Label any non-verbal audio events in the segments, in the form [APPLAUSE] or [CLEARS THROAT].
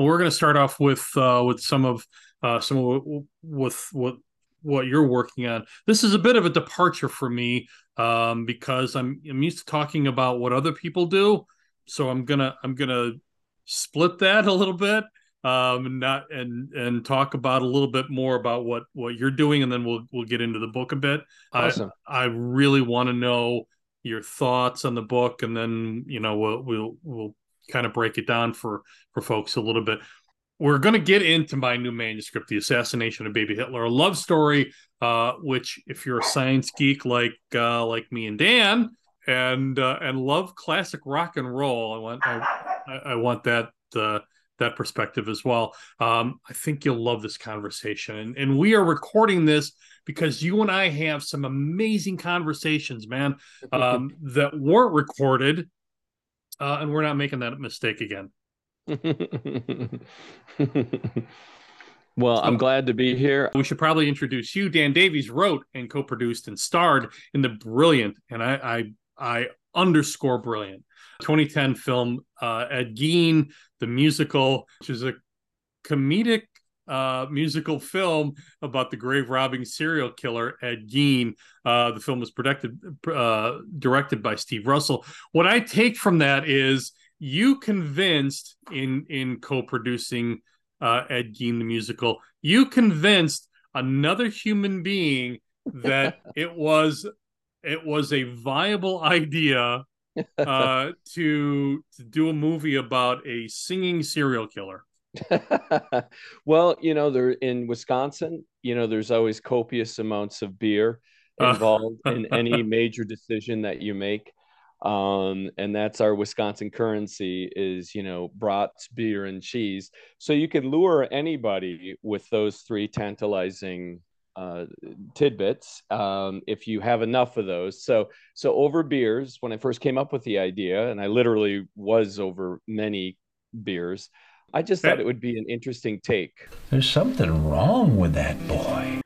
Well, we're going to start off with uh, with some of uh, some of with what what you're working on. This is a bit of a departure for me um, because I'm I'm used to talking about what other people do, so I'm gonna I'm gonna split that [LAUGHS] a little bit um and not and and talk about a little bit more about what what you're doing and then we'll we'll get into the book a bit awesome. i i really want to know your thoughts on the book and then you know we'll we'll we'll kind of break it down for for folks a little bit we're going to get into my new manuscript the assassination of baby hitler a love story uh which if you're a science geek like uh like me and dan and uh, and love classic rock and roll i want i, I want that uh that perspective as well. Um, I think you'll love this conversation. And, and we are recording this because you and I have some amazing conversations, man, um, that weren't recorded. Uh, and we're not making that mistake again. [LAUGHS] well, I'm glad to be here. We should probably introduce you. Dan Davies wrote and co-produced and starred in the brilliant, and I I, I underscore brilliant 2010 film uh, Ed Gein, the musical, which is a comedic uh, musical film about the grave robbing serial killer Ed Gein. Uh, the film was produced, uh, directed by Steve Russell. What I take from that is you convinced in in co-producing uh, Ed Gein the musical, you convinced another human being that [LAUGHS] it was it was a viable idea [LAUGHS] uh, to to do a movie about a singing serial killer. [LAUGHS] well, you know, they're in Wisconsin. You know, there's always copious amounts of beer [LAUGHS] involved in any major decision that you make. Um, and that's our Wisconsin currency is, you know, brats, beer, and cheese. So you can lure anybody with those three tantalizing uh, tidbits um, if you have enough of those. So, so over beers, when I first came up with the idea, and I literally was over many beers, I just thought it would be an interesting take. There's something wrong with that boy.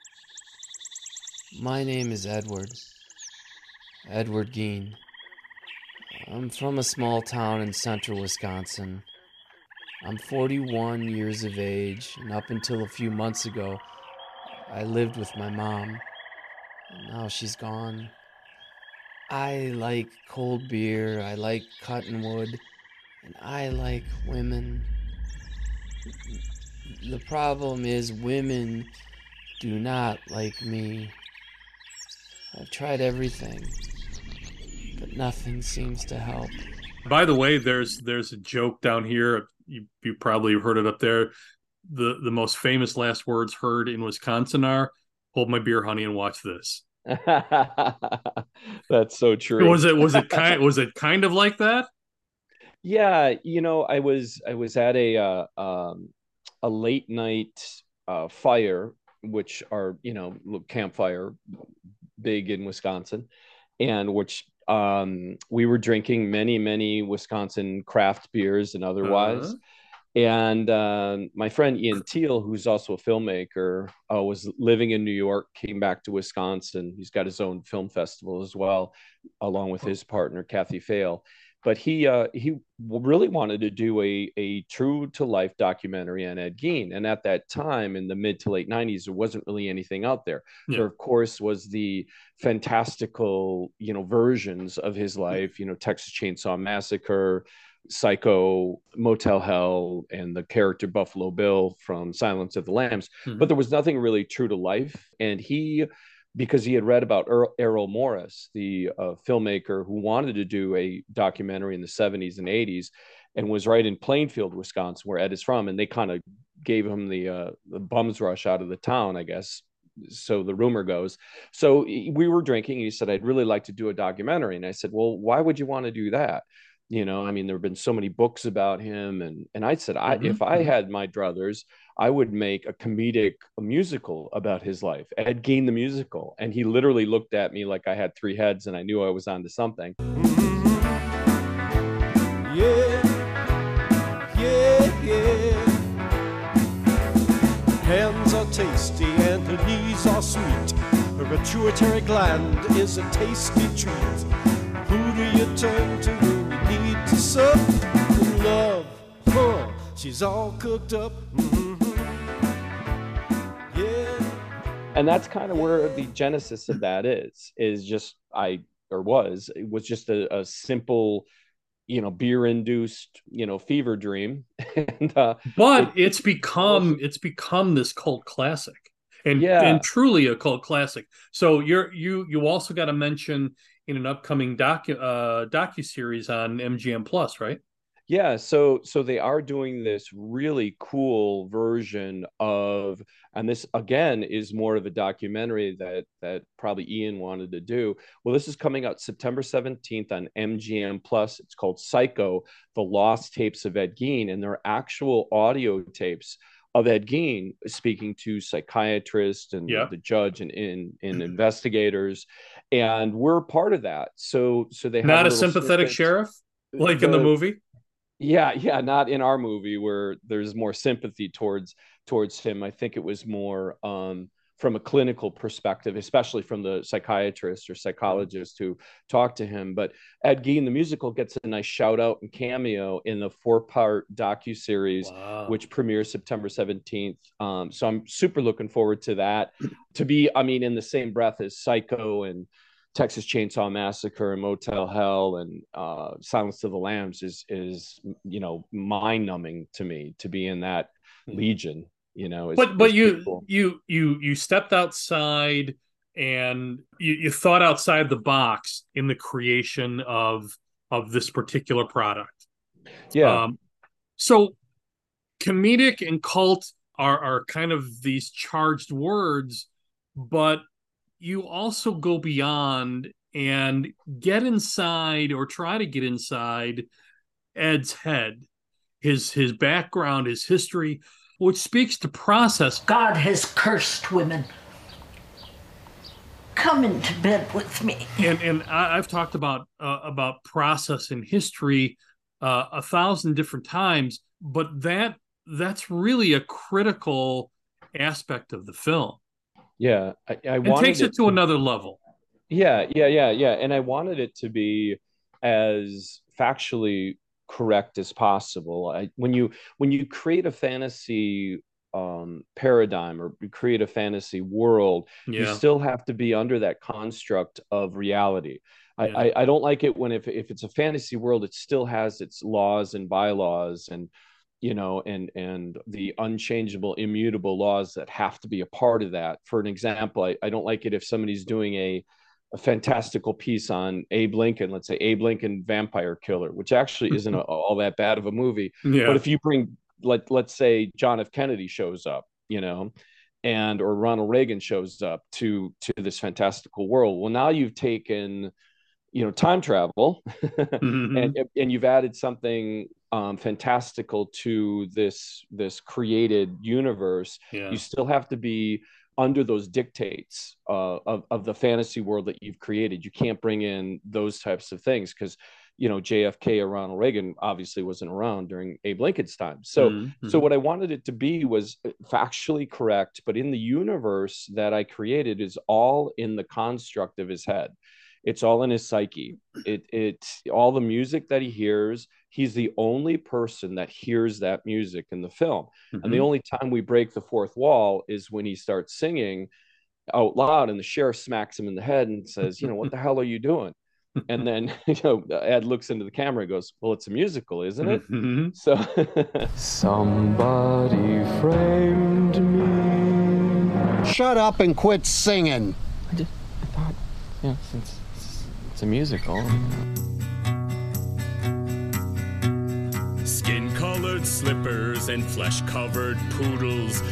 My name is Edward. Edward Gein. I'm from a small town in central Wisconsin. I'm 41 years of age, and up until a few months ago, I lived with my mom. And now she's gone. I like cold beer, I like cottonwood, and I like women. The problem is, women do not like me. I've tried everything, but nothing seems to help. By the way, there's there's a joke down here. You you probably heard it up there the the most famous last words heard in Wisconsin are "Hold my beer, honey, and watch this." [LAUGHS] That's so true. Was it was it kind was it kind of like that? Yeah, you know, I was I was at a uh, um, a late night uh, fire, which are you know campfire, big in Wisconsin, and which um, we were drinking many many Wisconsin craft beers and otherwise. Uh-huh and uh, my friend Ian Teal, who's also a filmmaker, uh, was living in New York, came back to Wisconsin. He's got his own film festival as well, along with his partner Kathy Fail. But he uh, he really wanted to do a, a true to life documentary on Ed Gein. And at that time, in the mid to late 90s, there wasn't really anything out there. Yeah. There, of course, was the fantastical, you know, versions of his life, you know, Texas Chainsaw Massacre, Psycho, Motel Hell, and the character Buffalo Bill from Silence of the Lambs. Mm-hmm. But there was nothing really true to life. And he, because he had read about Errol Morris, the uh, filmmaker who wanted to do a documentary in the 70s and 80s, and was right in Plainfield, Wisconsin, where Ed is from. And they kind of gave him the, uh, the bums rush out of the town, I guess. So the rumor goes. So we were drinking. And he said, I'd really like to do a documentary. And I said, Well, why would you want to do that? you know i mean there have been so many books about him and and i said i mm-hmm. if i mm-hmm. had my druthers i would make a comedic musical about his life. Ed gein the musical. And he literally looked at me like i had three heads and i knew i was onto something. Mm-hmm. yeah. Yeah yeah. Hands are tasty and the knees are sweet. Her pituitary gland is a tasty treat. Who do you turn to She's all cooked up. Mhm. Yeah. and that's kind of where the genesis of that is is just i or was it was just a, a simple you know beer induced you know fever dream [LAUGHS] and uh but it's become it's become this cult classic and Yeah. and truly a cult classic so you're you you also got to mention in an upcoming docu uh docu series on mgm plus right yeah so so they are doing this really cool version of and this again is more of a documentary that that probably ian wanted to do. Well this is coming out september 17th on mgm plus. It's called psycho the lost tapes of ed gein and they're actual audio tapes of ed gein speaking to psychiatrists and Yeah. the judge and in in mm-hmm. investigators and we're part of that. So so they have not a sympathetic snippets. sheriff like in the movie Yeah, yeah, not in our movie where there's more sympathy towards towards him. I think it was more um, from a clinical perspective, especially from the psychiatrist or psychologist who talked to him. But Ed Gein, the musical, gets a nice shout out and cameo in the four part docu series wow. which premieres September 17th. Um, so I'm super looking forward to that. To be, I mean, in the same breath as Psycho and Texas Chainsaw Massacre and Motel Hell and uh, Silence of the Lambs is is you know mind numbing to me to be in that legion. You know, is, but but you you you you stepped outside and you, you thought outside the box in the creation of of this particular product. Yeah. Um so comedic and cult are are kind of these charged words but you also go beyond and get inside or try to get inside ed's head his his background his history which speaks to process God has cursed women. Come into bed with me. and and I, I've talked about uh, about process and history uh, a thousand different times, but that that's really a critical aspect of the film yeah I, I wanted takes it to another level. Yeah, yeah, yeah, yeah. And I wanted it to be as factually correct as possible. I, when you when you create a fantasy um, paradigm or create a fantasy world, you still have to be under that construct of reality. I, Yeah. I, I don't like it when if if it's a fantasy world, it still has its laws and bylaws and you know and and the unchangeable immutable laws that have to be a part of that. For an example i, I don't like it if somebody's doing a a fantastical piece on abe lincoln let's say abe lincoln vampire killer which actually [LAUGHS] isn't a, all that bad of a movie. Yeah, but if you bring let let's say john f. Kennedy shows up you know and or ronald reagan shows up to to this fantastical world well now you've taken you know time travel [LAUGHS] Mhm. and and you've added something um, fantastical to this this created universe yeah. you still have to be under those dictates uh, of, of the fantasy world that you've created you can't bring in those types of things because you know jfk or ronald reagan obviously wasn't around during abe lincoln's time so Mhm, so mhm. what I wanted it to be was factually correct, but in the universe that I created is all in the construct of his head. It's all in his psyche. It it's all the music that he hears. He's the only person that hears that music in the film. And the Mhm. only time we break the fourth wall is when he starts singing out loud and the sheriff smacks him in the head and says, you know, what the hell are you doing? And [LAUGHS] then, [LAUGHS] you know, Ed looks into the camera and goes, well, it's a musical, isn't it? Mhm. So [LAUGHS] Somebody framed me. Shut up and quit singing. I just I thought, yeah, since it's, it's a musical. Skin colored slippers and flesh covered poodles,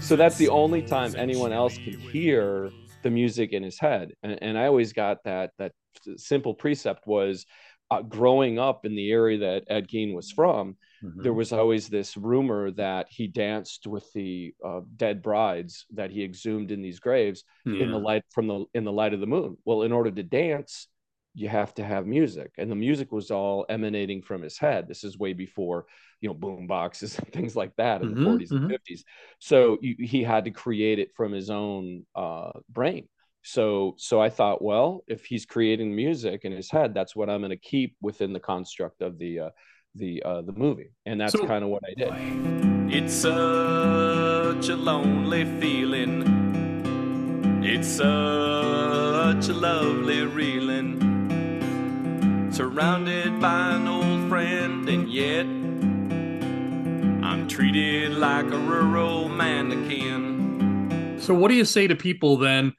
so that's the only time anyone else can hear the music in his head and, and i always got that that simple precept was uh, growing up in the area that ed gein was from Mhm. there was always this rumor that he danced with the uh, dead brides that he exhumed in these graves in the light from the in the light of the moon. Well in order to dance you have to have music and the music was all emanating from his head. This is way before you know boom boxes [LAUGHS] and things like that in Mhm, the 40s and mhm. 50s so you, he had to create it from his own uh, brain. So so i thought well if he's creating music in his head that's what i'm going to keep within the construct of the uh, the uh, the movie, and that's So- kind of what I did. It's such a lonely feeling. It's such a lovely reeling. Surrounded by an old friend, and yet I'm treated like a rural mannequin. So what do you say to people then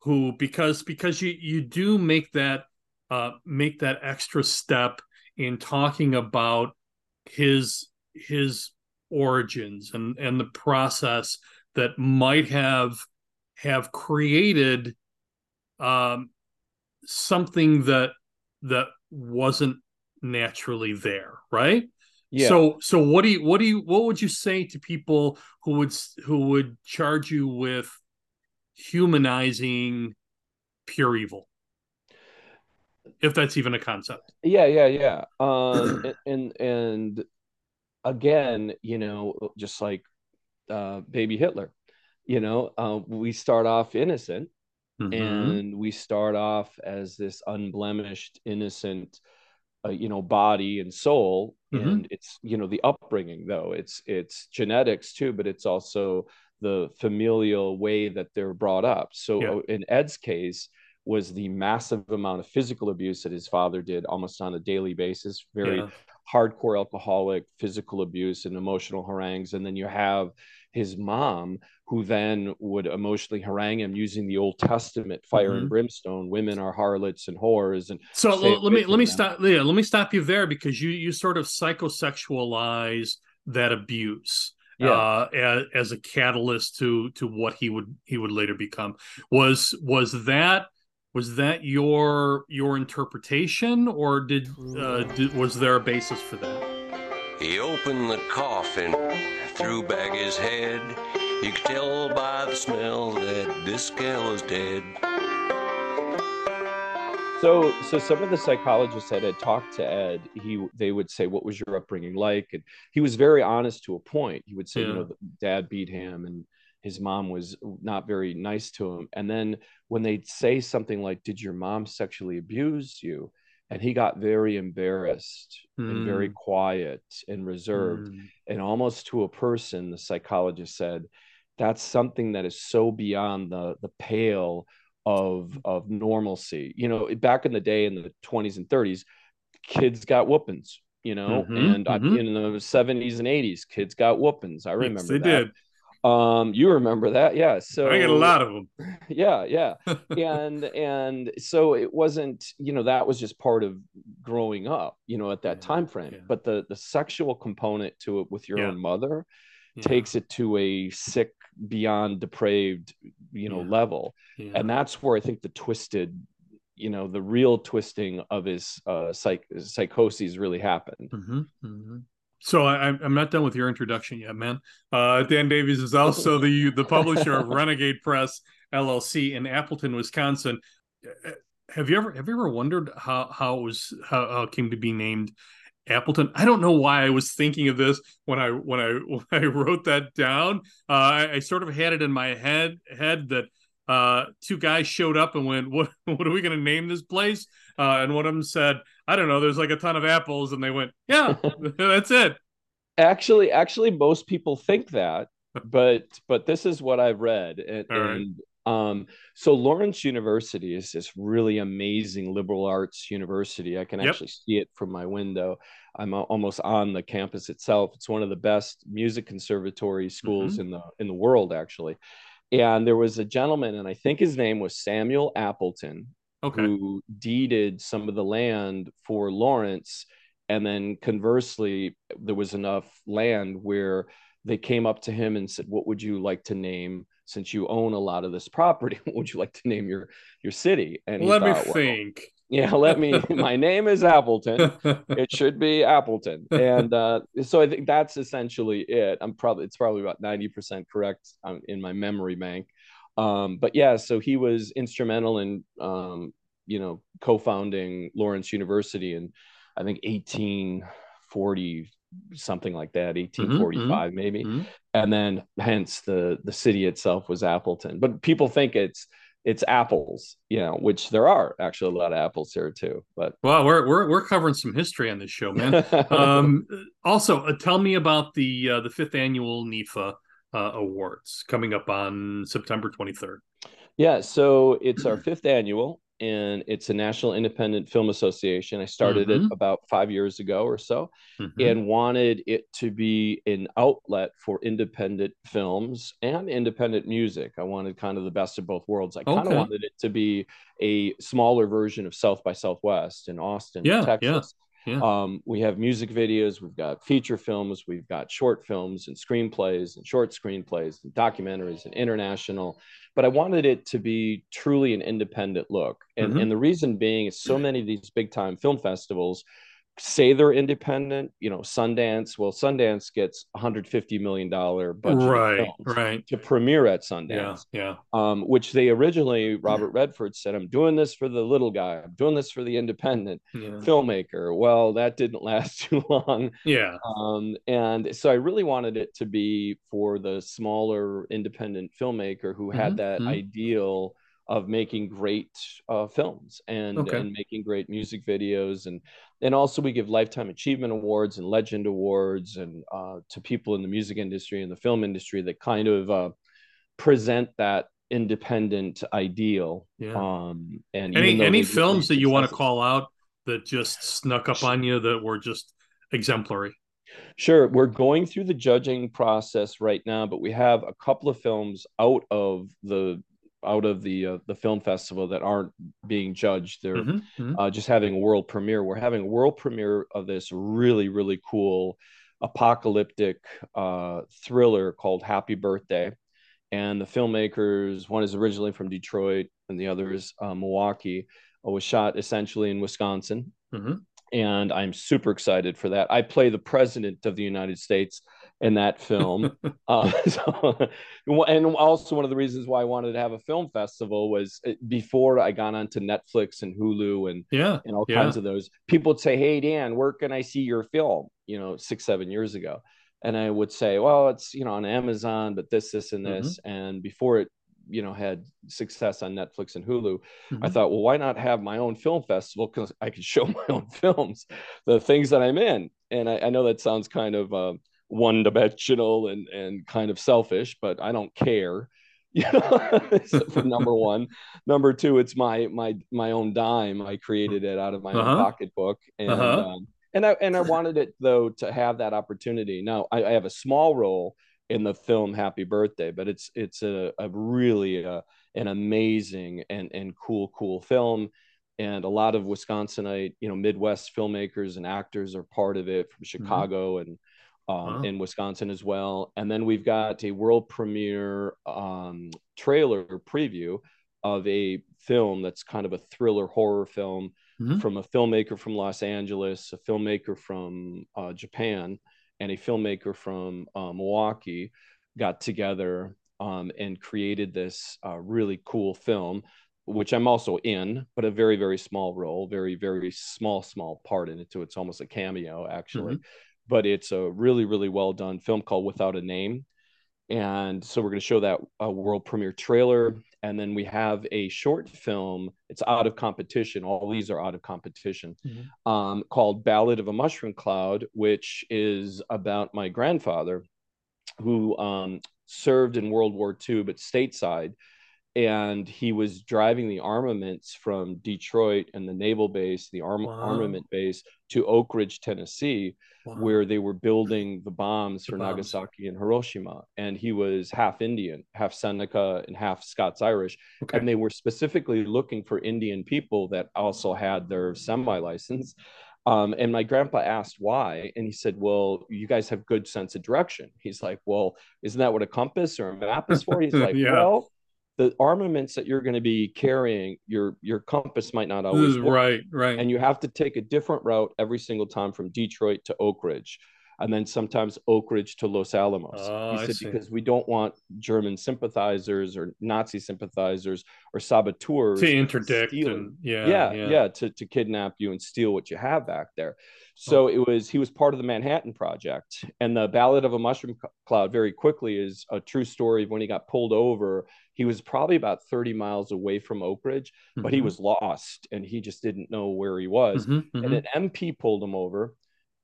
who because because you you do make that uh make that extra step in talking about his his origins and and the process that might have have created um something that that wasn't naturally there right Yeah. so so what do you what do you what would you say to people who would who would charge you with humanizing pure evil? If that's even a concept. Yeah, yeah, yeah. Um, [CLEARS THROAT] and, and again, you know, just like uh, baby Hitler, you know, uh, we start off innocent, Mhm. and we start off as this unblemished, innocent, uh, you know, body and soul. Mhm. And it's you know the upbringing though. It's it's genetics too, but it's also the familial way that they're brought up. So Yeah. in Ed's case was the massive amount of physical abuse that his father did almost on a daily basis very Yeah. hardcore alcoholic physical abuse and emotional harangues and then you have his mom who then would emotionally harangue him using the old testament fire Mhm. and brimstone women are harlots and whores and So stay l- let me let me them. stop yeah, let me stop you there because you you sort of psychosexualize that abuse Yeah. uh as, as a catalyst to to what he would he would later become. Was was that was that your your interpretation or did uh did, was there a basis for that? He opened the coffin, threw back his head. You could tell by the smell that this gal is dead. So, so some of the psychologists that had talked to Ed, he they would say, "What was your upbringing like?" And he was very honest to a point. He would say, "You know, dad beat him, and his mom was not very nice to him." And then when they'd say something like, "Did your mom sexually abuse you?" and he got very embarrassed and very Mm. quiet and reserved, Mm. and almost to a person, the psychologist said, "That's something that is so beyond the the pale." of of normalcy. You know, back in the day in the 20s and 30s, kids got whoopings, you know, Mhm, and I, mhm. in the 70s and 80s, kids got whoopings. I remember Yes, they that. did. Um, you remember that, yeah. So I get a lot of them. [LAUGHS] yeah, yeah. [LAUGHS] and and so it wasn't, you know, that was just part of growing up, you know, at that time frame. But the the sexual component to it with your Yeah. own mother Yeah. takes it to a sick, beyond depraved, you know, Yeah. level Yeah. and that's where I think the twisted, you know, the real twisting of his uh, psych psychoses really happened. Mhm, mhm. So I, I'm- I'm not done with your introduction yet, man. Uh, Dan Davies is also the the publisher of [LAUGHS] Renegade Press LLC in Appleton, Wisconsin. Uh, Have you ever have you ever wondered how how it was how, how it came to be named Appleton? I don't know why I was thinking of this when I when I [LAUGHS] when I wrote that down. Uh, I, I sort of had it in my head head that uh, two guys showed up and went, "What [LAUGHS] what are we going to name this place?" Uh, and one of them said, "I don't know. There's like a ton of apples," and they went, "Yeah, [LAUGHS] [LAUGHS] that's it." Actually, actually, most people think that, [LAUGHS] but but this is what I've read, and, right. and um, so Lawrence University is this really amazing liberal arts university. I can Yep. actually see it from my window. I'm almost on the campus itself. It's one of the best music conservatory schools Mm-hmm. in the in the world, actually. And there was a gentleman, and I think his name was Samuel Appleton, Okay. who deeded some of the land for Lawrence. And then conversely, there was enough land where they came up to him and said, What would you like to name? Since you own a lot of this property, [LAUGHS] what would you like to name your your city? And Let me "Well, think. [LAUGHS] yeah, let me. [LAUGHS] My name is Appleton. It should be Appleton, and uh, so I think that's essentially it. I'm probably it's probably about ninety percent correct um, in my memory bank. Um, but yeah, so he was instrumental in um, you know co-founding Lawrence University in I think eighteen forty something like that, eighteen forty five maybe, Mhm. and then hence the the city itself was Appleton. But people think it's it's apples, you know, which there are actually a lot of apples here too. But well, we're we're we're covering some history on this show, man. um, [LAUGHS] also, uh, tell me about the uh, the fifth annual NIFA uh, awards coming up on September twenty third. Yeah, so it's our fifth annual, and it's a National Independent Film Association. I started Mhm. it about five years ago or so, Mhm. and wanted it to be an outlet for independent films and independent music. I wanted kind of the best of both worlds. I kind Okay. of wanted it to be a smaller version of South by Southwest in Austin, yeah, Texas. yeah. Um, we have music videos, we've got feature films, we've got short films and screenplays and short screenplays and documentaries and international. But I wanted it to be truly an independent look. And, Mhm. and the reason being is so many of these big time film festivals say they're independent, you know, Sundance. Well, Sundance gets $150 million budget Right, right. to premiere at Sundance yeah. um, which they originally Robert Redford said, "I'm doing this for the little guy. I'm doing this for the independent Yeah. filmmaker." Well, that didn't [LAUGHS] last too long, Yeah. um, and so I really wanted it to be for the smaller independent filmmaker who had Mhm, that mhm. ideal of making great uh, films and Okay. and making great music videos and and also we give lifetime achievement awards and legend awards and uh, to people in the music industry and the film industry that kind of uh, present that independent ideal. Yeah. Um, and Any any films that you want to call out that just snuck up on you that were just exemplary? Sure, we're going through the judging process right now, but we have a couple of films out of the out of the uh, the film festival that aren't being judged. They're Mhm, mhm. uh, just having a world premiere. We're having a world premiere of this really really cool apocalyptic uh, thriller called Happy Birthday, and the filmmakers one is originally from Detroit and the other is uh, Milwaukee. uh, was shot essentially in Wisconsin Mhm. and I'm super excited for that. I play the president of the United States in that film, [LAUGHS] uh, [LAUGHS] so, and also one of the reasons why I wanted to have a film festival was uh, before I got onto Netflix and Hulu and Yeah, and all yeah. kinds of those. People would say, "Hey Dan, where can I see your film?" You know, six seven years ago, and I would say, "Well, it's you know on Amazon, but this, this, and this." And before it, you know, had success on Netflix and Hulu, I Mhm. thought, well, why not have my own film festival? Because I could show [LAUGHS] my own films, the things that I'm in. And I, I know that sounds kind of uh, one dimensional and and kind of selfish, but I don't care. [LAUGHS] You know, for number [LAUGHS] one, number two, it's my my my own dime. I created it out of my Uh-huh. own pocketbook, and Uh-huh. um, and I and I wanted it though to have that opportunity. Now I, I have a small role in the film Happy Birthday, but it's it's a, a really uh an amazing and and cool cool film and a lot of wisconsinite you know midwest filmmakers and actors are part of it from chicago and um, Wow. in wisconsin as well and then we've got a world premiere um, trailer preview of a film that's kind of a thriller horror film Mhm. from a filmmaker from los angeles a filmmaker from uh, japan and a filmmaker from uh, milwaukee got together um, and created this uh, really cool film, which I'm also in, but a very, very small role, very, very small, small part in it. So it's almost a cameo, actually. But it's a really, really well done film called Without a Name. And so we're going to show that uh, world premiere trailer. And then we have a short film. It's out of competition. All these are out of competition Mhm. um, called Ballad of a Mushroom Cloud, which is about my grandfather who um, served in World War II, but stateside. And he was driving the armaments from Detroit and the naval base, the arm- Wow. armament base, to Oak Ridge, Tennessee, Wow. where they were building the bombs The for bombs. Nagasaki and Hiroshima. And he was half Indian, half Seneca, and half Scots Irish. Okay. And they were specifically looking for Indian people that also had their semi license. Um, and my grandpa asked why, and he said, "Well, you guys have good sense of direction." He's like, "Well, isn't that what a compass or a map is for?" He's [LAUGHS] like, Yeah. "Well, the armaments that you're going to be carrying, your your compass might not always work, right, right. and you have to take a different route every single time from Detroit to Oak Ridge." and then sometimes Oak Ridge to Los Alamos. Oh, he said because we don't want German sympathizers or Nazi sympathizers or saboteurs to interdict and yeah, yeah, yeah, yeah, to, to kidnap you and steal what you have back there. So it was he was part of the Manhattan Project, and the Ballad of a Mushroom Cloud very quickly is a true story of when he got pulled over. He was probably about thirty miles away from Oak Ridge, but he Mhm. was lost and he just didn't know where he was. Mhm, And mhm. an MP pulled him over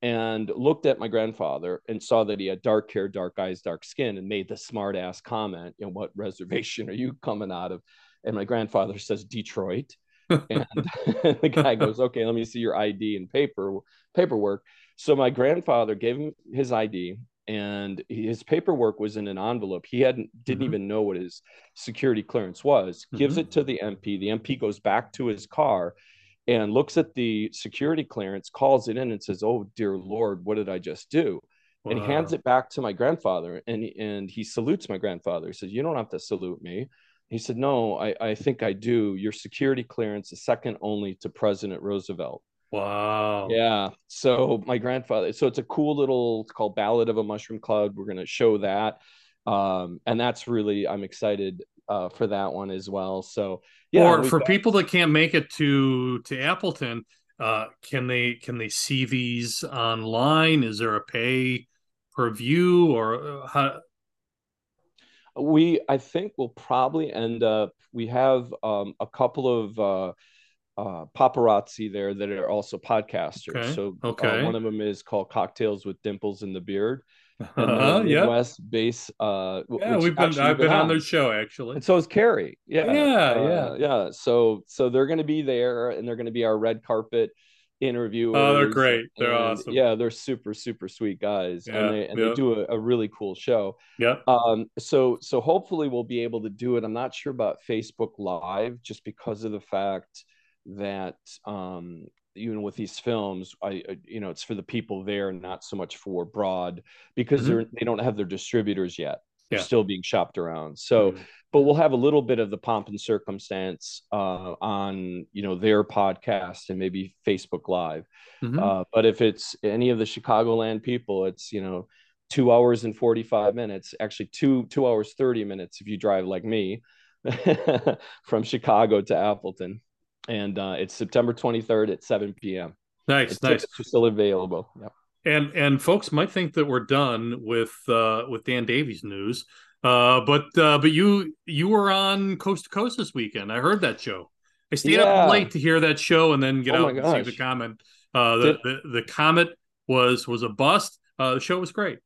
and looked at my grandfather and saw that he had dark hair, dark eyes, dark skin, and made the smart ass comment, you know, what reservation are you coming out of? And my grandfather says Detroit. And [LAUGHS] the guy goes, Okay, let me see your ID and paper paperwork. So my grandfather gave him his ID and his paperwork was in an envelope. He hadn't didn't Mhm. even know what his security clearance was. Gives Mhm. it to the MP. The MP goes back to his car and looks at the security clearance, calls it in, and says, "Oh dear Lord, what did I just do?" And he hands it back to my grandfather, and and he salutes my grandfather. He says, "You don't have to salute me." He said, "No, I, I think I do. Your security clearance is second only to President Roosevelt." Wow. Yeah. So my grandfather. So it's a cool little. It's called Ballad of a Mushroom Cloud. We're going to show that, um, and that's really I'm excited uh, for that one as well. So yeah. or for got- people that can't make it to to Appleton, uh, can they can they see these online? Is there a pay per view or uh, how? We i think we'll probably end up we have um, a couple of uh, uh, paparazzi there that are also podcasters Okay, so uh, okay. one of them is called cocktails with dimples in the beard [LAUGHS] Uh-huh, yeah, Midwest base uh yeah. We've been I've been on their show actually. and so is Carrie. Yeah. Yeah, Uh, yeah. So so they're gonna be there and they're gonna be our red carpet interviewers. Oh, they're great. They're and, awesome. Yeah, they're super, super sweet guys. Yeah, and they and yeah. they do a, a really cool show. Yeah. Um, so so hopefully we'll be able to do it. I'm not sure about Facebook Live just because of the fact that um even with these films, I you know it's for the people there, not so much for broad because Mhm. they're they don't have their distributors yet. They're Yeah. still being shopped around. So, Mhm. but we'll have a little bit of the pomp and circumstance uh, on you know their podcast and maybe Facebook Live. Mhm. Uh, but if it's any of the Chicagoland people, it's you know two hours and forty five minutes. Actually, two two hours thirty minutes if you drive like me [LAUGHS] from Chicago to Appleton, and uh, it's September twenty third at seven p.m. nice, It's nice. still available. Yep. And and folks might think that we're done with uh, with Dan Davies news, uh, but uh, but you you were on Coast to Coast this weekend. I heard that show. I stayed Yeah. up late to hear that show and then get Oh out and see the comment. Uh, the, the the comet was was a bust. Uh, the show was great.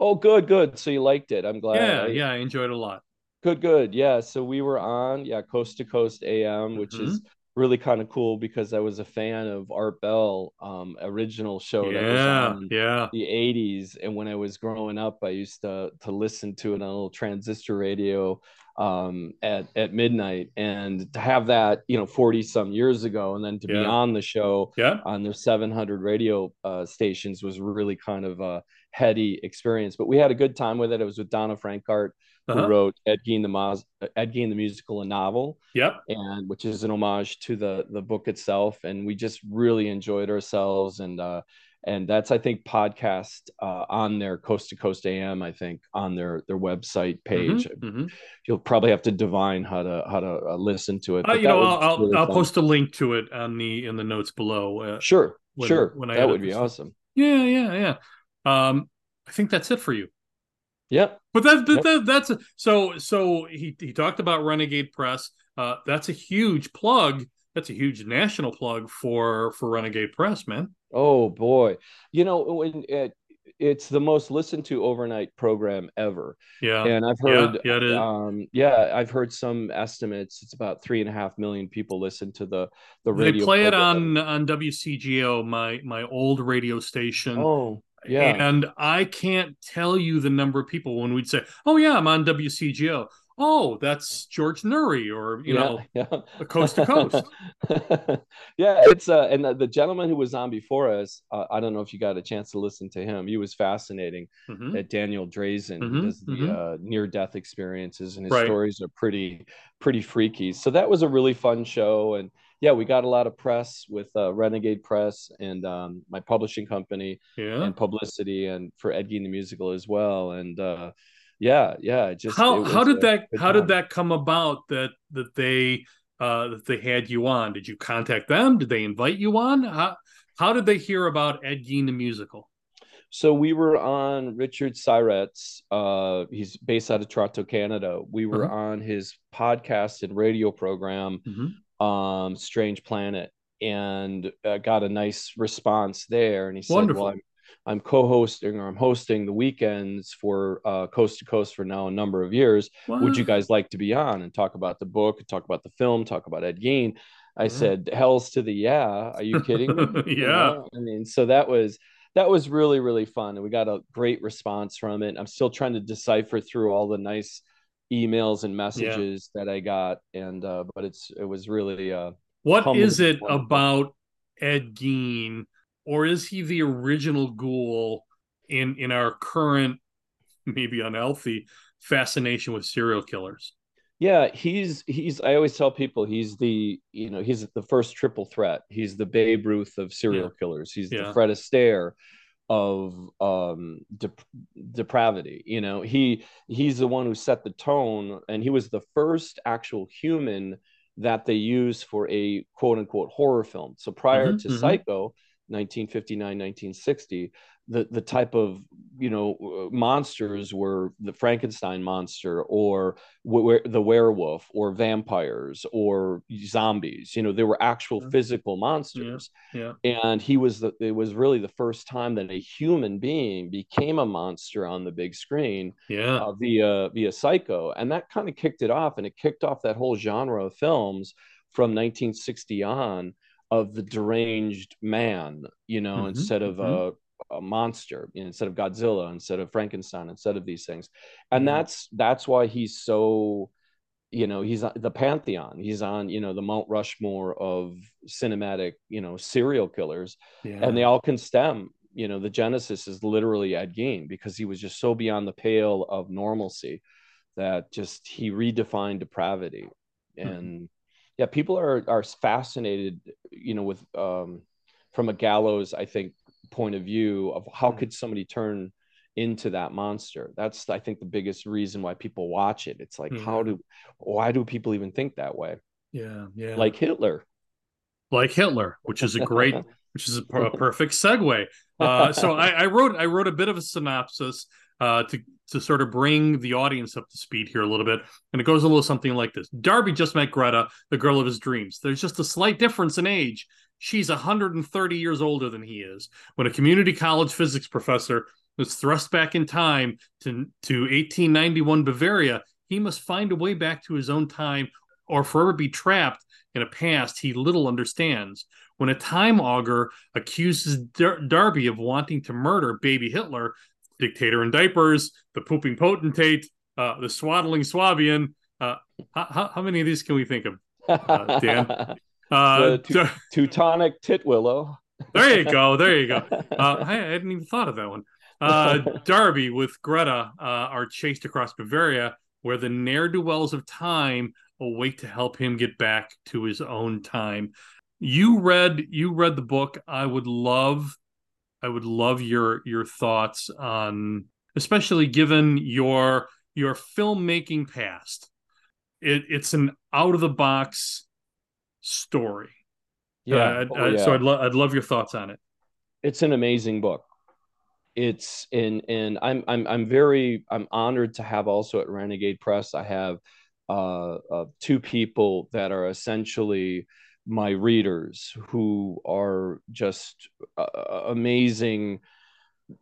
Oh, good, good. So you liked it. I'm glad. yeah, I- yeah, I enjoyed it a lot. Good, good. Yeah. So we were on, yeah, Coast to Coast AM, which Mm-hmm. is really kind of cool because I was a fan of Art Bell, um, original show that was Yeah, on yeah. the 80s. And when I was growing up, I used to to listen to it on a little transistor radio um at at midnight and to have that you know 40 some years ago and then to be on the show Yeah. on their 700 radio uh, stations was really kind of a heady experience. But we had a good time with it. It was with Donna Francart, who Uh-huh. wrote Ed Gein the Moz- Ed Gein the musical, a novel, Yep. and which is an homage to the the book itself. And we just really enjoyed ourselves. And uh, and that's I think podcast uh, on their Coast to Coast AM. I think on their their website page. Mhm, mhm. You'll probably have to divine how to how to uh, listen to it. Uh, but you know, I'll I'll, really I'll fun. post a link to it on the in the notes below. Uh, Sure, when- sure. when I that would be awesome. Yeah, yeah, yeah. Um, I think that's it for you. Yep. But that, that, Yep. that that's so so he he talked about Renegade Press. Uh, that's a huge plug. That's a huge national plug for for Renegade Press, man. Oh boy, you know when it, it's the most listened to overnight program ever, Yeah, and I've heard, yeah, is. um, yeah, I've heard some estimates. It's about three and a half million people listen to the the radio. they radio. play it on on WCGO, my my old radio station. Oh yeah, And I can't tell you the number of people when we'd say, "Oh yeah, I'm on WCGO." Oh, that's George Noory, or you yeah, know, yeah. coast to coast. [LAUGHS] yeah, it's uh, and the, the gentleman who was on before us, uh, I don't know if you got a chance to listen to him. He was fascinating. Mhm. At Daniel Drazen, Mhm, does the mhm. uh, near death experiences, and his Right. stories are pretty pretty freaky. So that was a really fun show, and yeah, we got a lot of press with uh, Renegade Press and um, my publishing company Yeah. and publicity, and for Ed Gein the musical as well. And uh, yeah, yeah, just how how did that how did that come about that that they uh that they had you on? Did you contact them? Did they invite you on? How how did they hear about Ed Gein the musical? So we were on Richard Syrett's. Uh, he's based out of Toronto, Canada. We were Uh-huh. on his podcast and radio program, Mhm. Um, Strange Planet, and uh, got a nice response there. And he said, Wonderful. "Well, I'm, I'm co-hosting or I'm hosting the weekends for uh, Coast to Coast for now a number of years. Would you guys like to be on and talk about the book, talk about the film, talk about Ed Gein?" I said, "Hell's to the yeah! Are you kidding me?" [LAUGHS] You Yeah. know? I mean, so that was that was really really fun, and we got a great response from it. I'm still trying to decipher through all the nice emails and messages that I got, and uh, but it's it was really uh, What is it wonderful. about Ed Gein, or is he the original ghoul in in our current, maybe unhealthy fascination with serial killers? Yeah, he's he's I always tell people he's the you know he's the first triple threat. He's the Babe Ruth of serial Yeah. killers. He's Yeah. the Fred Astaire of um dep- depravity. You know, he he's the one who set the tone and he was the first actual human that they used for a quote unquote horror film. So prior Mhm, to mhm. Psycho 1959 1960 the the type of you know uh, monsters were the Frankenstein monster or were the werewolf or vampires or zombies you know there were actual Yeah. physical monsters Yeah. and he was the it was really the first time that a human being became a monster on the big screen Yeah. uh, via via Psycho, and that kind of kicked it off, and it kicked off that whole genre of films from 1960 on of the deranged man, you know, Mhm, instead of mhm. a, a monster, you know, instead of Godzilla, instead of Frankenstein, instead of these things, and Yeah. that's that's why he's so. You know, he's the pantheon. He's on, you know, the Mount Rushmore of cinematic, you know, serial killers yeah. and they all can stem you know the genesis is literally ed gein because he was just so beyond the pale of normalcy that just he redefined depravity and yeah people are are fascinated you know with um from a gallows i think point of view of how could somebody turn into that monster that's i think the biggest reason why people watch it it's like how do why do people even think that way yeah. Yeah. like hitler like Hitler, which is a great, [LAUGHS] which is a, per- a perfect segue. Uh, so I, I wrote I wrote a bit of a synopsis uh, to to sort of bring the audience up to speed here a little bit, and it goes a little something like this: Darby just met Greta, the girl of his dreams. There's just a slight difference in age. She's 130 years older than he is. When a community college physics professor is thrust back in time to to 1891 Bavaria, he must find a way back to his own time, or forever be trapped in a past he little understands. When a time augur accuses Dar- Darby of wanting to murder baby Hitler, dictator in diapers, the pooping potentate, uh, the swaddling Swabian, uh, how, how, how many of these can we think of? Uh, Dan? [LAUGHS] Uh, The [LAUGHS] Teu- Teutonic Titwillow. there you go. There you go. [LAUGHS] Uh, I, I hadn't even thought of that one. Uh, Darby with Greta uh, are chased across Bavaria, where the ne'er do wells of time await to help him get back to his own time. You read you read the book. I would love I would love your your thoughts on especially given your your filmmaking past. It, it's an out of the box story. Yeah. Uh, Oh, uh, So yeah. I'd, lo- I'd love your thoughts on it. it's an amazing book. It's in and I'm I'm I'm very I'm honored to have also at Renegade Press I have uh, uh two people that are essentially my readers who are just uh, amazing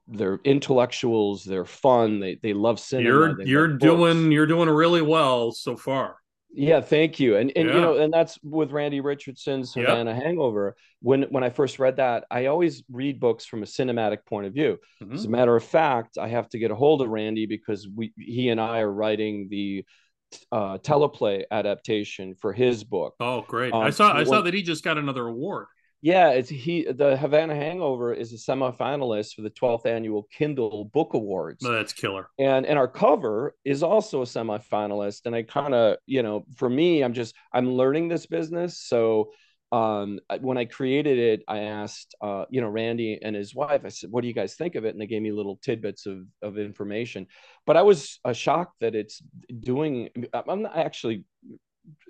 they're intellectuals they're fun they they love cinema you're they you're love books. doing you're doing really well so far. Yeah, thank you. And and Yeah. you know, and that's with Randy Richardson's Yep. Hangover. When when I first read that, I always read books from a cinematic point of view. Mhm. As a matter of fact, I have to get a hold of Randy because we he and I are writing the uh, teleplay adaptation for his book. Oh, great! Um, I saw I saw that he just got another award. Yeah, it's he. The Havana Hangover is a semifinalist for the 12th annual Kindle Book Awards. Oh, that's killer. and and our cover is also a semifinalist and i kind of you know for me i'm just i'm learning this business so um, when I created it, I asked, uh, you know, Randy and his wife. I said, "What do you guys think of it?" And they gave me little tidbits of of information. But I was uh, shocked that it's doing. I'm not actually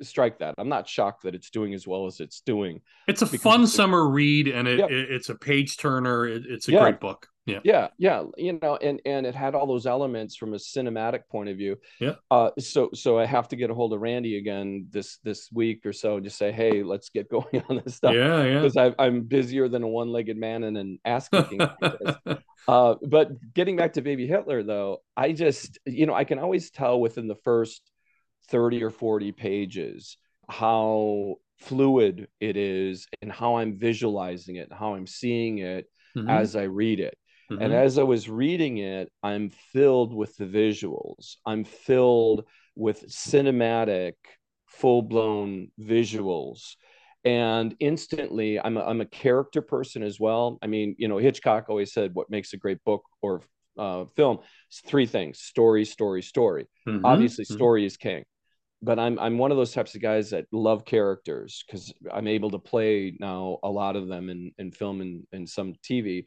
strike that. I'm not shocked that it's doing as well as it's doing. It's a fun it's, summer read, and it, yeah. it, it's a page turner. It, it's a yeah. great book. Yeah, yeah, yeah. You know, and and it had all those elements from a cinematic point of view. Yeah. Uh, so so I have to get a hold of Randy again this this week or so and just say, hey, let's get [LAUGHS] going on this stuff. Yeah, yeah. Because I'm busier than a one legged man and an ass kicking. [LAUGHS] uh, but getting back to Baby Hitler, though, I just you know I can always tell within the first 30 or 40 pages how fluid it is and how I'm visualizing it and how I'm seeing it mm-hmm. as I read it. Mm-hmm. And as I was reading it, I'm filled with the visuals. I'm filled with cinematic, full blown visuals. And instantly, I'm a, I'm a character person as well. I mean, you know, Hitchcock always said what makes a great book or uh, film is three things story, story, story. Mm-hmm. Obviously, mm-hmm. story is king but I'm I'm one of those types of guys that love characters because I'm able to play now a lot of them in, in film and, and some TV.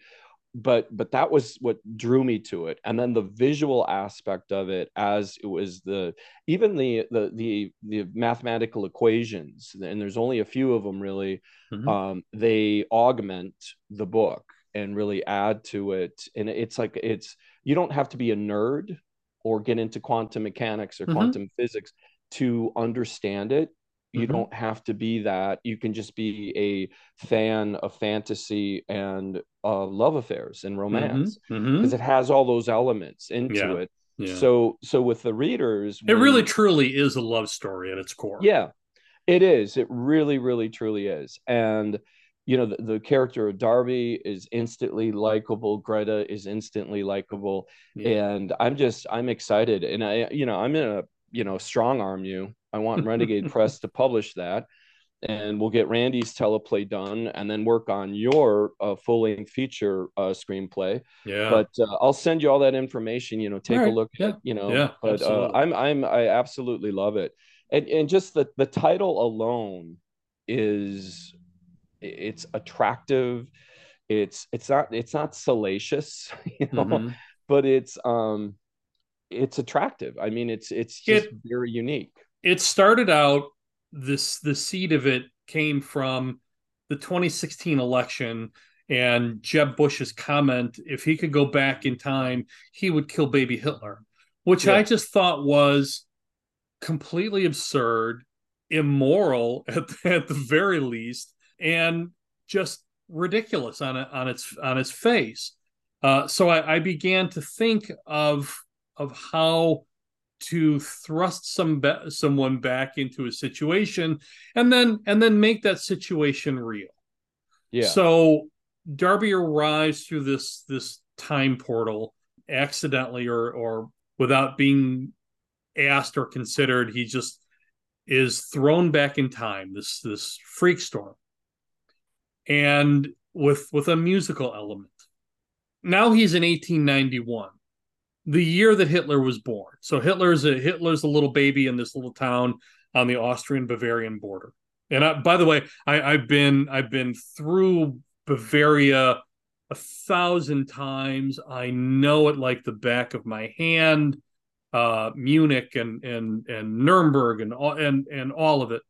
But but that was what drew me to it. And then the visual aspect of it as it was the even the the the, the mathematical equations, and there's only a few of them really, mm-hmm. um, they augment the book and really add to it. And it's like it's you don't have to be a nerd or get into quantum mechanics or mm-hmm. quantum physics to understand it you mm-hmm. don't have to be that you can just be a fan of fantasy and uh, love affairs and romance because mm-hmm. mm-hmm. it has all those elements into yeah. it yeah. so so with the readers it really truly is a love story at its core yeah it is it really really truly is and you know the, the character of darby is instantly likable greta is instantly likable yeah. and i'm just i'm excited and i you know i'm in a you know strong arm you i want renegade [LAUGHS] press to publish that and we'll get randy's teleplay done and then work on your uh, full-length feature uh, screenplay yeah but uh, i'll send you all that information you know take right. a look yeah. at you know yeah, but uh, i'm i'm i absolutely love it and and just the the title alone is it's attractive it's it's not it's not salacious [LAUGHS] you know mm-hmm. but it's um it's attractive. I mean, it's it's just it, very unique. It started out this the seed of it came from the 2016 election and Jeb Bush's comment if he could go back in time, he would kill baby Hitler, which yeah. I just thought was completely absurd, immoral [LAUGHS] at, at the very least, and just ridiculous on on its on its face. Uh, so I, I, began to think of of how to thrust some be- someone back into a situation and then and then make that situation real. Yeah. So Darby arrives through this this time portal accidentally or or without being asked or considered. He just is thrown back in time. This this freak storm, and with with a musical element. Now he's in 1891 the year that Hitler was born. So Hitler's a Hitler's a little baby in this little town on the Austrian Bavarian border. And I, by the way, I, I've been I've been through Bavaria a thousand times. I know it like the back of my hand. Uh, Munich and and and Nuremberg and all and and all of it.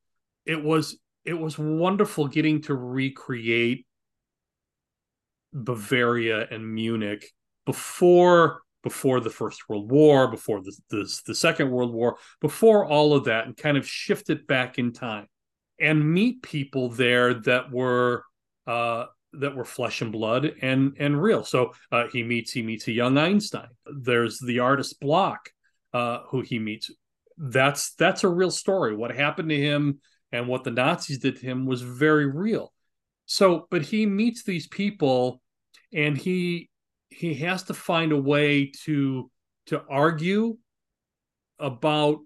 It was it was wonderful getting to recreate Bavaria and Munich before before the First World War, before the, the, the Second World War, before all of that, and kind of shift it back in time and meet people there that were uh, that were flesh and blood and and real. So uh, he meets he meets a young Einstein. There's the artist Block, uh, who he meets. That's that's a real story. What happened to him and what the Nazis did to him was very real. So, but he meets these people, and he he has to find a way to to argue about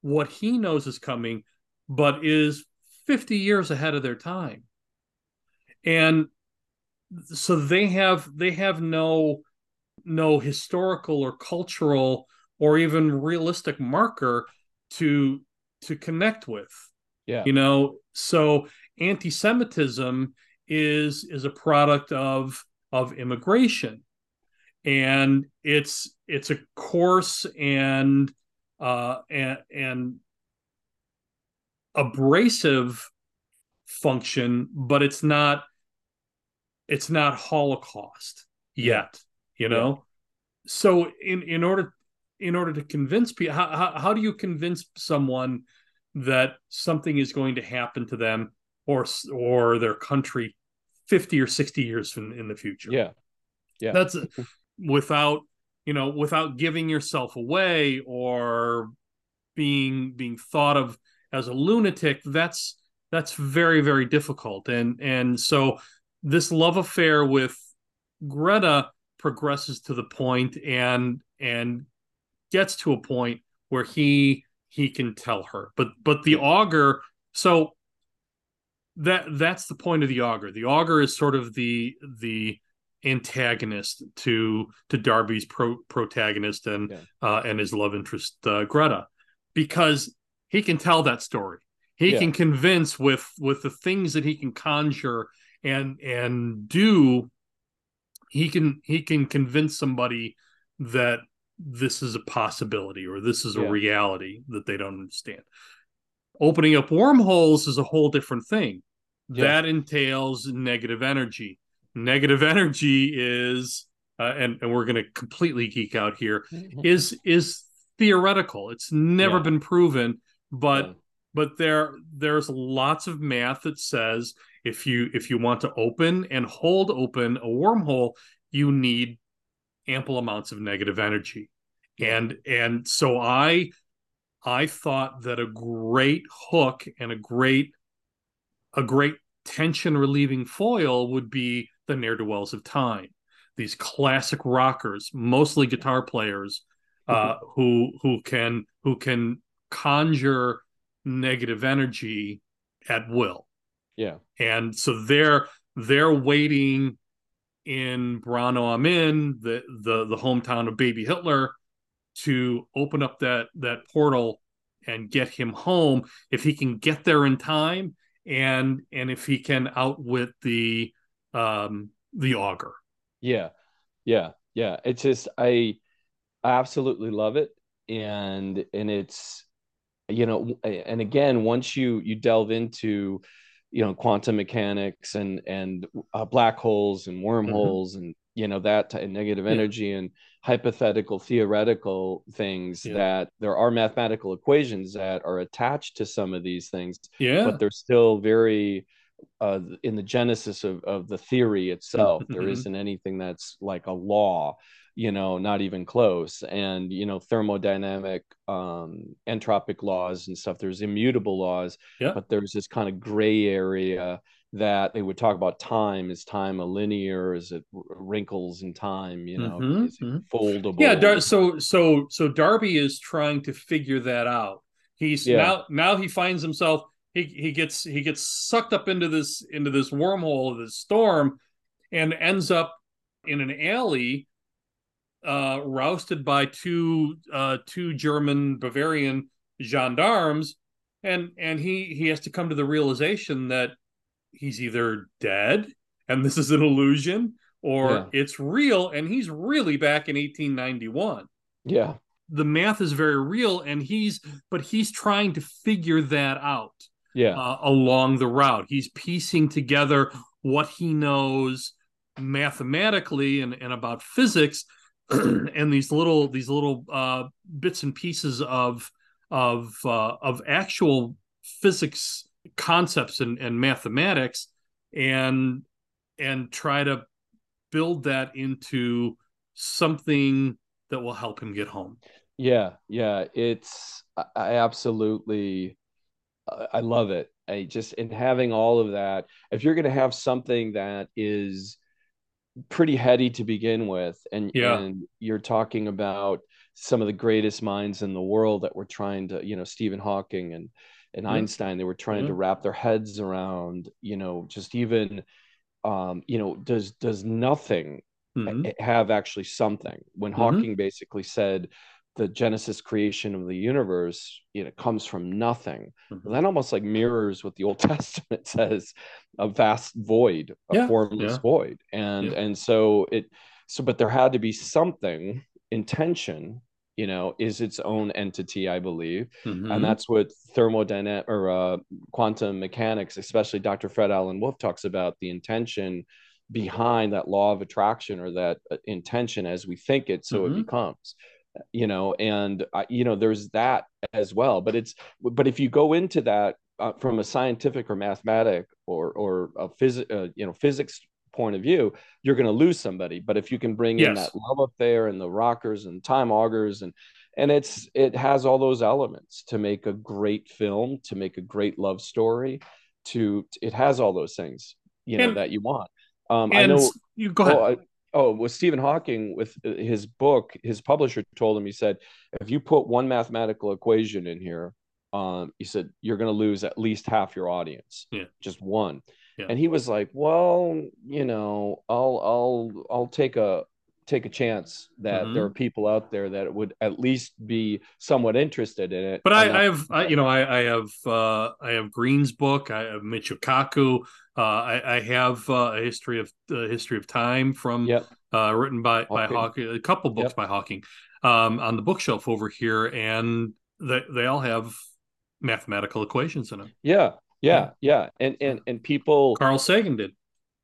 what he knows is coming but is 50 years ahead of their time. And so they have they have no no historical or cultural or even realistic marker to to connect with. Yeah. You know so anti-Semitism is is a product of of immigration, and it's it's a coarse and uh, and and abrasive function, but it's not it's not Holocaust yet, you know. Yeah. So in in order in order to convince people, how, how how do you convince someone that something is going to happen to them or or their country 50 or 60 years in, in the future? Yeah. Yeah. That's without you know without giving yourself away or being being thought of as a lunatic that's that's very very difficult. And and so this love affair with greta progresses to the point and and gets to a point where he he can tell her. But but the augur so that that's the point of the augur the augur is sort of the the antagonist to to darby's pro, protagonist and yeah. uh and his love interest uh, greta because he can tell that story he yeah. can convince with with the things that he can conjure and and do he can he can convince somebody that this is a possibility or this is a yeah. reality that they don't understand opening up wormholes is a whole different thing that entails negative energy negative energy is uh, and and we're going to completely geek out here [LAUGHS] is is theoretical. It's never been proven but but there there's lots of math that says if you if you want to open and hold open a wormhole you need ample amounts of negative energy. And and so i i thought that a great hook and a great a great tension relieving foil would be the ne'er-do-wells of time these classic rockers mostly guitar players uh, who who can who can conjure negative energy at will. Yeah. And so they're they're waiting in Braunau am Inn, the the the hometown of baby Hitler, to open up that that portal and get him home if he can get there in time and and if he can outwit the um the augur Yeah. Yeah. Yeah. It's just I absolutely love it and and it's you know and again once you you delve into you know quantum mechanics and and uh, black holes and wormholes mm-hmm. and you know that t- negative energy yeah. and hypothetical theoretical things yeah. that there are mathematical equations that are attached to some of these things yeah but they're still very uh, in the genesis of, of the theory itself mm-hmm. there isn't anything that's like a law you know not even close and you know thermodynamic um entropic laws and stuff there's immutable laws yeah. but there's this kind of gray area that they would talk about time is time a linear is it wrinkles in time you know mm-hmm. is it mm-hmm. foldable yeah Dar- so so so darby is trying to figure that out he's yeah. now now he finds himself he he gets he gets sucked up into this into this wormhole of this storm and ends up in an alley uh, rousted by two uh, two German Bavarian gendarmes, and and he he has to come to the realization that he's either dead and this is an illusion, or yeah. it's real and he's really back in 1891. Yeah, the math is very real, and he's but he's trying to figure that out. Yeah, uh, along the route, he's piecing together what he knows mathematically and, and about physics [CLEARS THROAT] and these little these little uh, bits and pieces of of uh, of actual physics concepts and, and mathematics and and try to build that into something that will help him get home. Yeah yeah. It's i absolutely i love it i just in having all of that if you're going to have something that is pretty heady to begin with and yeah. and you're talking about some of the greatest minds in the world that were trying to you know Stephen Hawking and and mm-hmm. Einstein they were trying mm-hmm. to wrap their heads around you know just even um you know does does nothing mm-hmm. have actually something when Hawking basically said the genesis creation of the universe you know comes from nothing Mhm. that almost like mirrors what the old [LAUGHS] testament says a vast void a Yeah, formless yeah. void and Yeah. and so it so but there had to be something intention you know is its own entity i believe Mhm. and that's what thermodynamic or uh, quantum mechanics especially dr fred alan wolf talks about the intention behind that law of attraction or that uh, intention as we think it so Mhm. it becomes you know and uh, you know there's that as well but it's but if you go into that uh, from a scientific or mathematic or or a phys- uh, you know physics point of view you're going to lose somebody but if you can bring in that love affair and the rockers and time augurs and and it's it has all those elements to make a great film to make a great love story to it has all those things you know And- that you want um i know you go ahead. Oh, I, oh, with Stephen Hawking, with uh, his book, his publisher told him, he said, if you put one mathematical equation in here, um, he said you're going to lose at least half your audience. Yeah. just one. Yeah. And he was like, well, you know, I'll, I'll, I'll take a take a chance that Mhm. there are people out there that would at least be somewhat interested in it. But I, I have, I, you know, I, I have, uh, I have Greene's book. I have Michio Kaku. Uh, I, I have uh, a history of uh, history of time from Yep. uh, written by by Hawking. Hawking. A couple books Yep. by Hawking um, on the bookshelf over here, and they they all have mathematical equations in them. yeah, yeah, yeah, and and and people Carl Sagan did.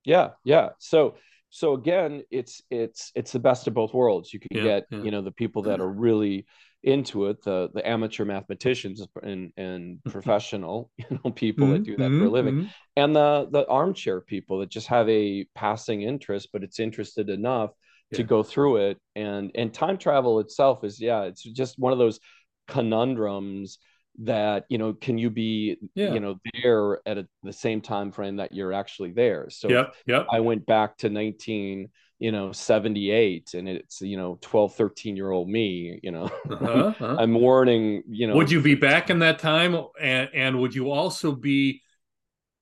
yeah yeah so so again it's it's it's the best of both worlds. You can Yeah, get yeah. you know the people that are really into it the the amateur mathematicians and and professional [LAUGHS] you know people that do that for a Mhm, living. mhm. and the the armchair people that just have a passing interest but it's interested enough to go through it. And and time travel itself is yeah it's just one of those conundrums that you know can you be Yeah. you know there at a, the same time frame that you're actually there so yeah yep. I went back to 19, you know, 78 and it's, you know, 12, 13 year old me, you know, Uh-huh, [LAUGHS] uh-huh. I'm warning, you know, would you be back in that time, and and would you also be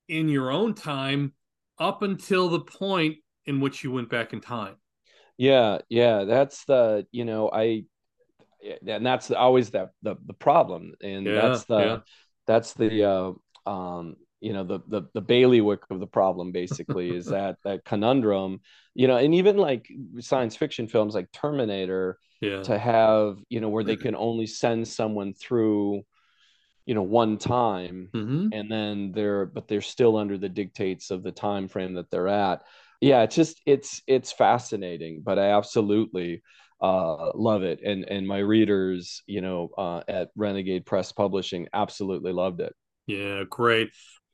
in your own time up until the point in which you went back in time? yeah, yeah, that's the, you know, I, and that's always that the, the problem. And Yeah, that's the, yeah. that's the, uh, um, you know, the, the, the bailiwick of the problem basically is [LAUGHS] that, that conundrum, you know, and even like science fiction films like Terminator, Yeah, to have you know where they can only send someone through you know one time hmm and then they're but they're still under the dictates of the time frame that they're at yeah it's just it's it's fascinating but i absolutely uh love it and and my readers you know uh at renegade press publishing absolutely loved it yeah, great.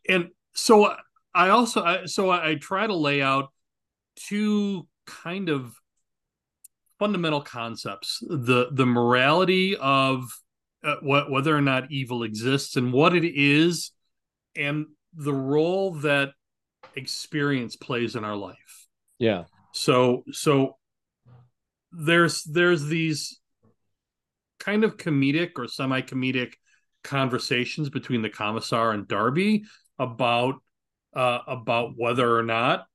And so I also, I, so I, I try to lay out two kind of fundamental concepts: the the morality of uh, what whether or not evil exists and what it is, and the role that experience plays in our life. yeah So so there's there's these kind of comedic or semi-comedic conversations between the commissar and Darby about uh about whether or not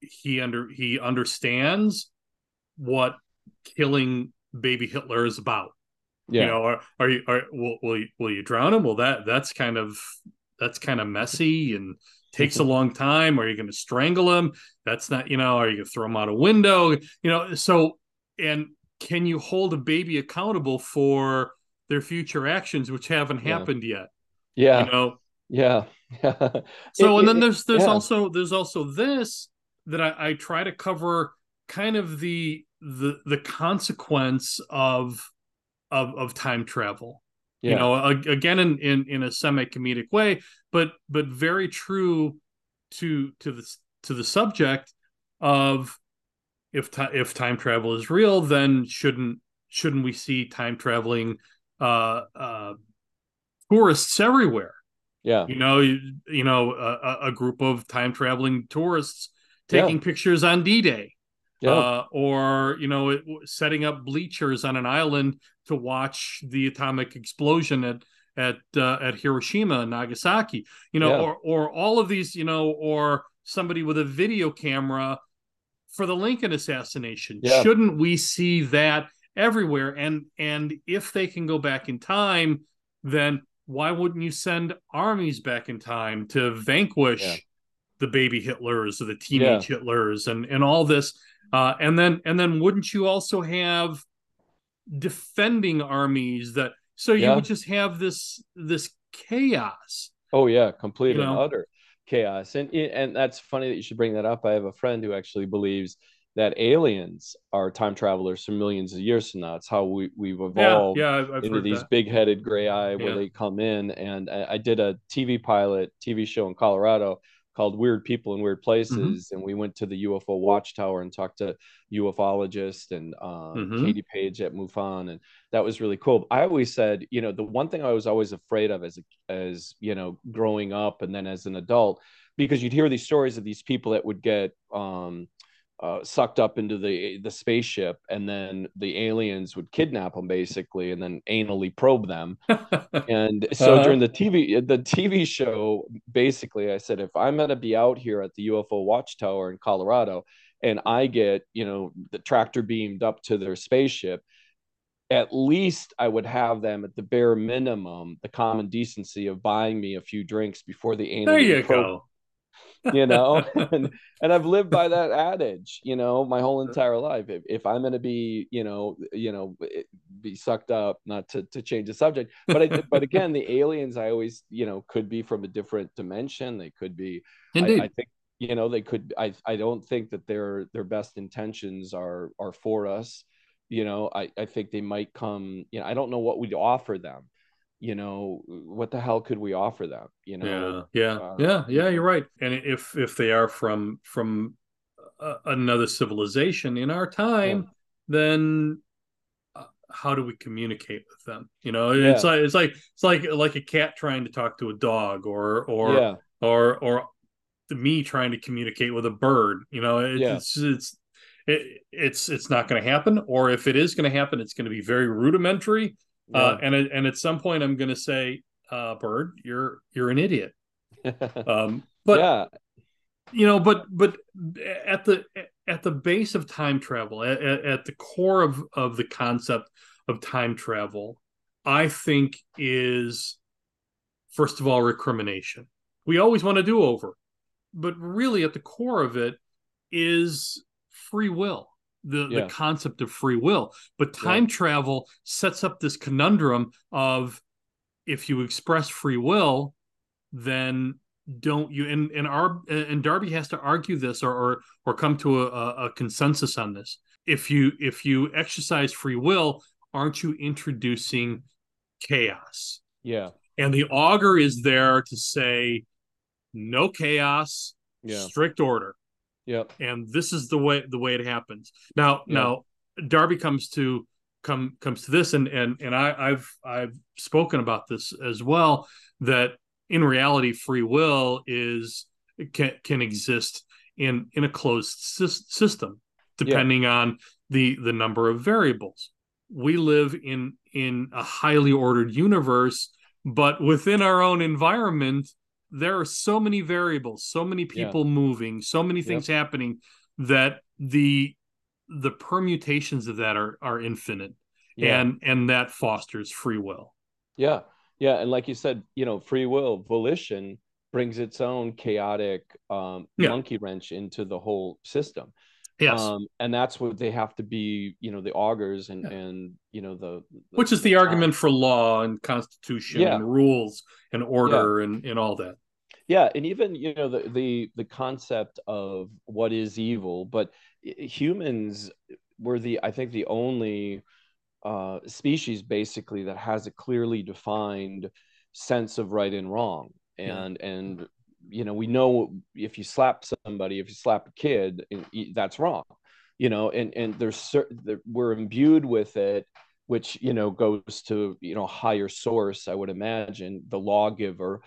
he under he understands what killing baby Hitler is about. yeah You know, are, are you are will will you, will you drown him? Well, that that's kind of that's kind of messy and takes a long time. Are you going to strangle him? That's not, you know, are you going to throw him out a window? You know, so and can you hold a baby accountable for their future actions, which haven't Yeah. happened yet? yeah You know, yeah [LAUGHS] yeah so It- and then there's there's yeah. also there's also this that I, I try to cover kind of the the the consequence of of of time travel yeah. you know a- again in in in a semi comedic way but but very true to to the to the subject of if ti if time travel is real then shouldn't shouldn't we see time traveling uh uh tourists everywhere? Yeah. You know you, you know a, a group of time traveling tourists taking Yeah. pictures on d-day yeah uh, or you know it, setting up bleachers on an island to watch the atomic explosion at at uh, at Hiroshima and Nagasaki you know Yeah. or or all of these you know or somebody with a video camera for the Lincoln assassination Yeah. shouldn't we see that everywhere and and if they can go back in time then why wouldn't you send armies back in time to vanquish Yeah. the baby hitlers or the teenage hitlers and and all this uh and then and then wouldn't you also have defending armies that so you Yeah. would just have this this chaos Oh yeah, complete You and know? utter chaos. And and that's funny that you should bring that up. I have a friend who actually believes that aliens are time travelers for millions of years from now. It's how we we've evolved yeah I've, I've into these that. big-headed gray eye where Yeah. they come in. And I, I did a TV pilot TV show in Colorado called Weird People in Weird Places, Mm-hmm. and we went to the UFO Watchtower and talked to ufologists and um, Mhm. Katie Page at MUFON, and that was really cool. I always said, you know, the one thing I was always afraid of as a, as you know, growing up and then as an adult, because you'd hear these stories of these people that would get um, uh, sucked up into the the spaceship, and then the aliens would kidnap them basically, and then anally probe them. [LAUGHS] And so Uh-huh. during the TV the TV show, basically, I said if I'm going to be out here at the UFO Watchtower in Colorado, and I get you know the tractor beamed up to their spaceship. At least I would have them at the bare minimum, the common decency of buying me a few drinks before the anally there you probe go you know? [LAUGHS] And, and i've lived by that adage you know my whole entire life. If, if i'm going to be you know you know eh, be sucked up not to, to change the subject but I, but [LAUGHS] again the aliens i always you know could be from a different dimension. They could be indeed. I, I think you know they could i i don't think that their their best intentions are are for us. You know i i think they might come you know i don't know what we'd offer them you know what the hell could we offer them you know? Yeah yeah uh, yeah yeah you're right. And if if they are from from uh, another civilization in our time then uh, how do we communicate with them? You know it's like it's like it's like like a cat trying to talk to a dog or or yeah. or or me trying to communicate with a bird you know? It, Yeah. it's it's it, it's it's not going to happen or if it is going to happen it's going to be very rudimentary uh, and at- and at some point i'm going to say uh, bird you're you're an idiot. [LAUGHS] Um but yeah. you know but but at the at the base of time travel at, at, at the core of of the concept of time travel i think is first of all recrimination. We always want to do over but really at the core of it is free will the Yeah. the concept of free will but time travel sets up this conundrum of if you express free will then don't you and and our and Darby has to argue this or or, or come to a, a consensus on this. If you if you exercise free will, aren't you introducing chaos? yeah And the augur is there to say no chaos, yeah strict order. Yep And this is the way the way it happens. Now Yeah. now Darby comes to come comes to this and and and I, I've I've spoken about this as well that in reality free will is can can exist in in a closed sys- system depending on the the number of variables we live in in a highly ordered universe but within our own environment there are so many variables so many Yeah. people moving so many things happening that the the permutations of that are are infinite yeah. and and that fosters free will. Yeah. Yeah. And like you said you know free will volition brings its own chaotic um Yeah. monkey wrench into the whole system yes um and that's what they have to be you know the augurs and Yeah. and you know the, which is the argument for law and constitution Yeah. and rules and order and and all that yeah and even you know the the the concept of what is evil but humans were the i think the only uh species basically that has a clearly defined sense of right and wrong Yeah. and and you know we know if you slap somebody if you slap a kid that's wrong you know and and there's certain we're imbued with it which you know goes to you know higher source i would imagine the lawgiver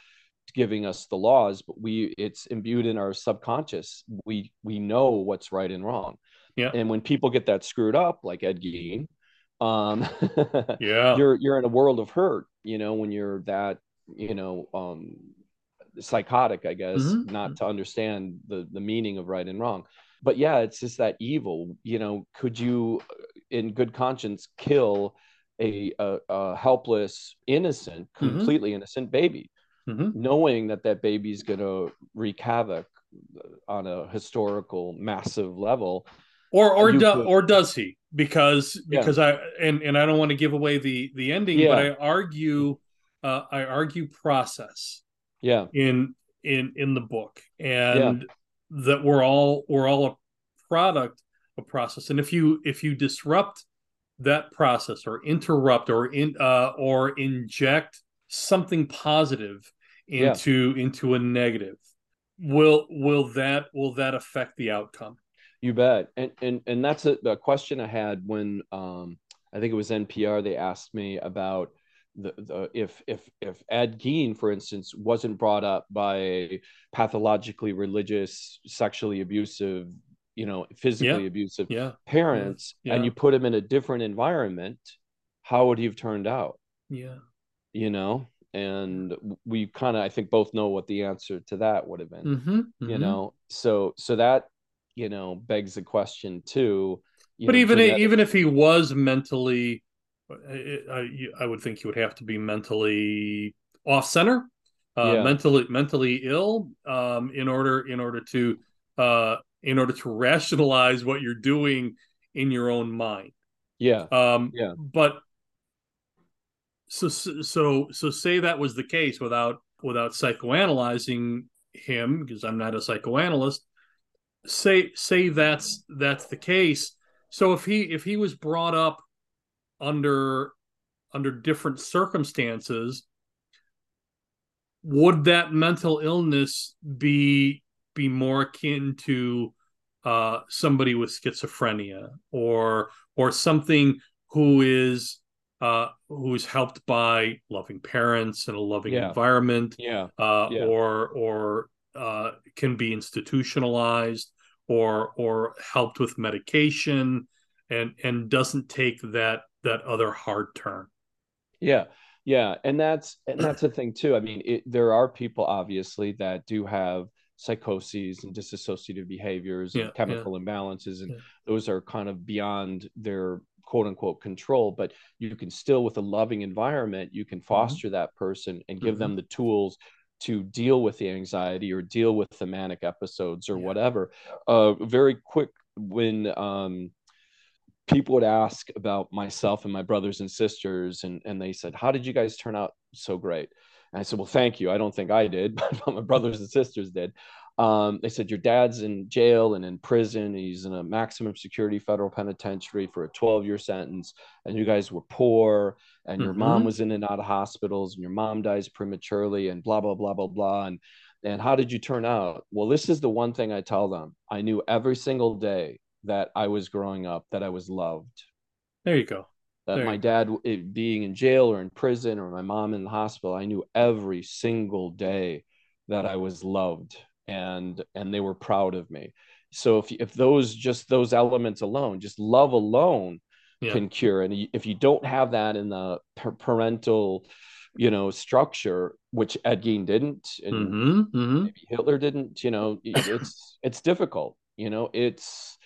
giving us the laws but we it's imbued in our subconscious. We we know what's right and wrong. Yeah. and when people get that screwed up like ed gein um [LAUGHS] yeah. you're you're in a world of hurt you know when you're that you know um psychotic i guess Mhm. not to understand the the meaning of right and wrong but yeah it's just that evil you know could you in good conscience kill a, a, a helpless, innocent, Mm-hmm. completely innocent baby, Mhm. knowing that that baby's going to wreak havoc on a historical, massive level. or or do, could- or does he because Yeah. because i and and i don't want to give away the the ending Yeah. but i argue uh i argue process Yeah, in in in the book. And that we're all we're all a product a process. And if you if you disrupt that process or interrupt or in uh or inject something positive Yeah. into into a negative will will that will that affect the outcome? You bet. And and and that's a, a question I had when um I think it was NPR they asked me about the, the if if if Ed Gein, for instance, wasn't brought up by a pathologically religious, sexually abusive, you know, physically Yeah. abusive yeah parents, Yeah. and you put him in a different environment, how would he have turned out? yeah You know, and we kind of I think both know what the answer to that would have been mm-hmm, you know so so that you know begs the question too but know, even genetic- even if he was mentally I, I, I would think you would have to be mentally off center uh Yeah. mentally mentally ill um in order in order to uh in order to [LAUGHS] rationalize what you're doing in your own mind yeah um Yeah. but so so so say that was the case without without psychoanalyzing him because i'm not a psychoanalyst say say that's that's the case so if he if he was brought up under under different circumstances would that mental illness be be more akin to uh somebody with schizophrenia or or something who is uh who's helped by loving parents and a loving Yeah. environment yeah uh, Yeah. or or uh, can be institutionalized or or helped with medication and and doesn't take that that other hard turn. yeah yeah and that's and that's the thing too i mean it, there are people obviously that do have psychoses and dissociative behaviors and Yeah, chemical imbalances and Yeah. those are kind of beyond their quote unquote control but you can still with a loving environment you Mm-hmm. can foster that person and give them the tools to deal with the anxiety or deal with the manic episodes or Yeah. whatever uh very quick when um people would ask about myself and my brothers and sisters and and they said how did you guys turn out so great? And i said well thank you. I don't think i did [LAUGHS] but my brothers and sisters did. Um, they said your dad's in jail and in prison. He's in a maximum security federal penitentiary for a 12 year sentence and you guys were poor and your mom Mhm. was in and out of hospitals and your mom dies prematurely and blah blah blah blah blah and and how did you turn out? Well this is the one thing i tell them. I knew every single day that i was growing up that i was loved. There you go. that There my dad it, being in jail or in prison or my mom in the hospital i knew every single day that i was loved and and they were proud of me. So if if those just those elements alone just love alone Yeah. can cure. And if you don't have that in the parental you know structure which ed gein didn't and hmm hmm maybe hitler didn't you know it's it's difficult you know it's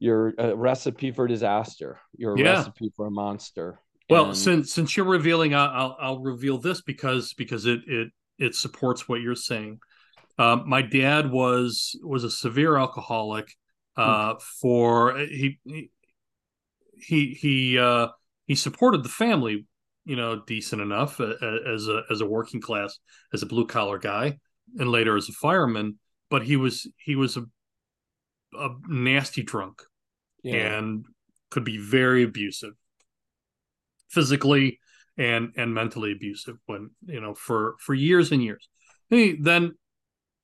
you're a recipe for disaster you're a Yeah. recipe for a monster Well, And- since since you're revealing, I'll, I'll reveal this because because it it it supports what you're saying. Um, my dad was was a severe alcoholic. Uh, for he he he he uh he supported the family, you know, decent enough uh, as a as a working class as a blue collar guy, and later as a fireman. But he was he was a a nasty drunk yeah, and could be very abusive physically and and mentally abusive when you know for for years and years. He, then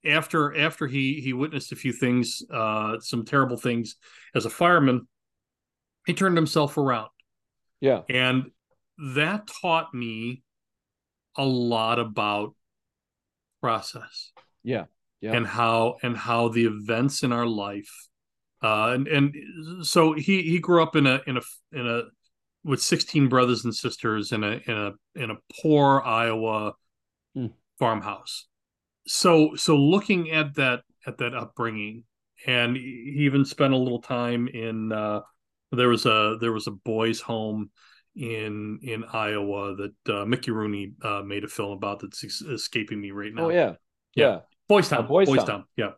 after after he he witnessed a few things uh some terrible things as a fireman he turned himself around. Yeah. And that taught me a lot about process. Yeah. Yeah. And how and how the events in our life uh and and so he he grew up in a in a in a with 16 brothers and sisters in a in a in a poor Iowa Hmm. farmhouse so so looking at that at that upbringing and he even spent a little time in uh There was a there was a boys' home in in Iowa that uh, Mickey Rooney uh, made a film about that's escaping me right now. Oh yeah, yeah. Boys Town. Uh, Boys Boys, Town. Town. Yeah.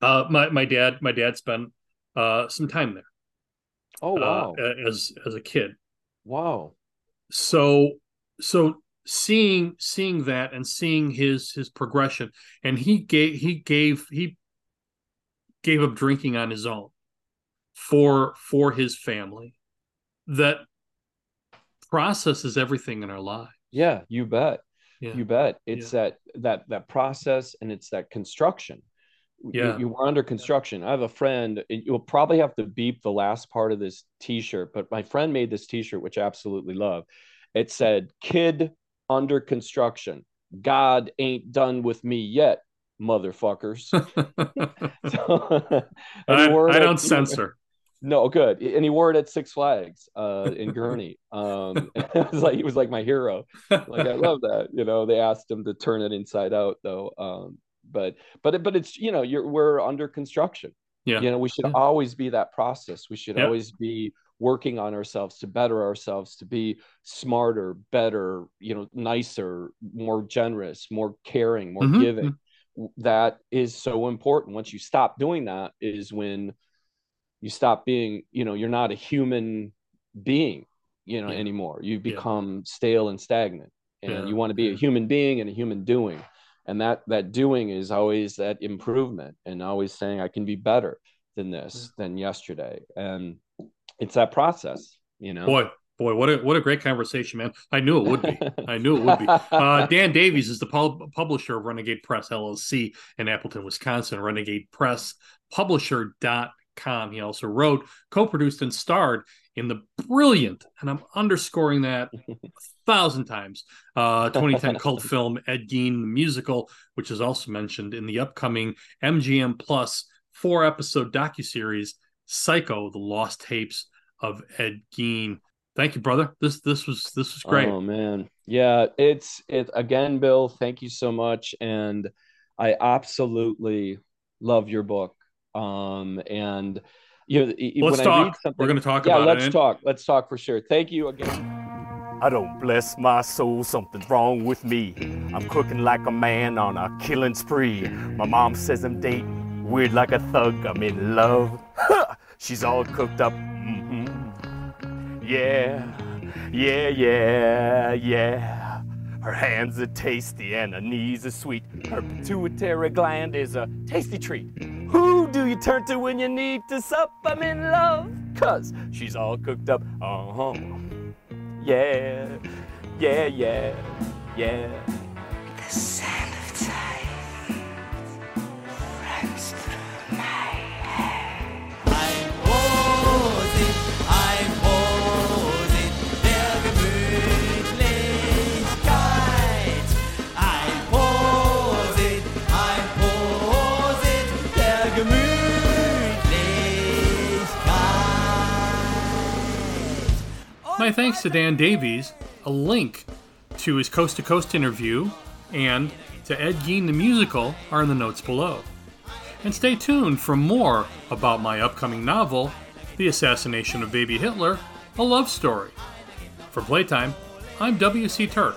Uh, my my dad my dad spent uh, some time there. Oh wow, uh, as as a kid. wow. So so seeing seeing that and seeing his his progression, and he gave he gave he gave up drinking on his own for for his family. That processes everything in our lives. Yeah, you bet. Yeah. You bet. It's that that that process and it's that construction. You- Yeah. You, were under construction. I have a friend, and you'll probably have to beep the last part of this t-shirt, but my friend made this t-shirt, which I absolutely love. It said, Kid under construction. God ain't done with me yet, motherfuckers. [LAUGHS] [LAUGHS] So- [LAUGHS] I, I don't censor. No, good. And he wore it at Six Flags uh, in Gurnee. Um, it was like he was like my hero. Like I love that. You know, they asked him to turn it inside out though. Um, but but but it's you know you're we're under construction. Yeah. You know, we should Yeah. always be that process. We should Yep. always be working on ourselves to better ourselves, to be smarter, better, you know, nicer, more generous, more caring, more Mhm, giving. That is so important. Once you stop doing that, is when you stop being, you know, you're not a human being, you know, Yeah. anymore. You Yeah. become stale and stagnant. And Yeah, you want to be a human being and a human doing. And that that doing is always that improvement and always saying I can be better than this, than yesterday. And it's that process, you know. Boy, boy, what a what a great conversation, man! I knew it would be. [LAUGHS] I knew it would be. Uh, [LAUGHS] Dan Davies is the pub- publisher of Renegade Press LLC in Appleton, Wisconsin. Renegade Press Publisher.com. He also wrote, co-produced, and starred in the brilliant, and I'm underscoring that a [LAUGHS] thousand times, uh, 2010 cult [LAUGHS] film Ed Gein the musical, which is also mentioned in the upcoming MGM Plus four-episode docuseries Psycho: The Lost Tapes of Ed Gein. Thank you, brother. This this was this was great. Oh man. Yeah, it's it again, Bill, thank you so much. And I absolutely love your book. Um and you know, Let's when I read talk. something- We're gonna talk about it. yeah, let's it. talk. Let's talk for sure. Thank you again. I don't bless my soul, something's wrong with me. I'm cooking like a man on a killing spree. My mom says I'm dating, weird like a thug, I'm in love. [LAUGHS] She's all cooked up. hmm Yeah, yeah, yeah, yeah. Her hands are tasty and her knees are sweet. Her pituitary gland is a tasty treat. You turn to when you need to sup? I'm in love, cause she's all cooked up. Uh huh. Yeah, yeah, yeah, yeah. My thanks to Dan Davies. A link to his coast to coast interview and to Ed Gein the musical are in the notes below. And stay tuned for more about my upcoming novel, The Assassination of Baby Hitler, a love story. For Playtime, I'm W.C. Turk.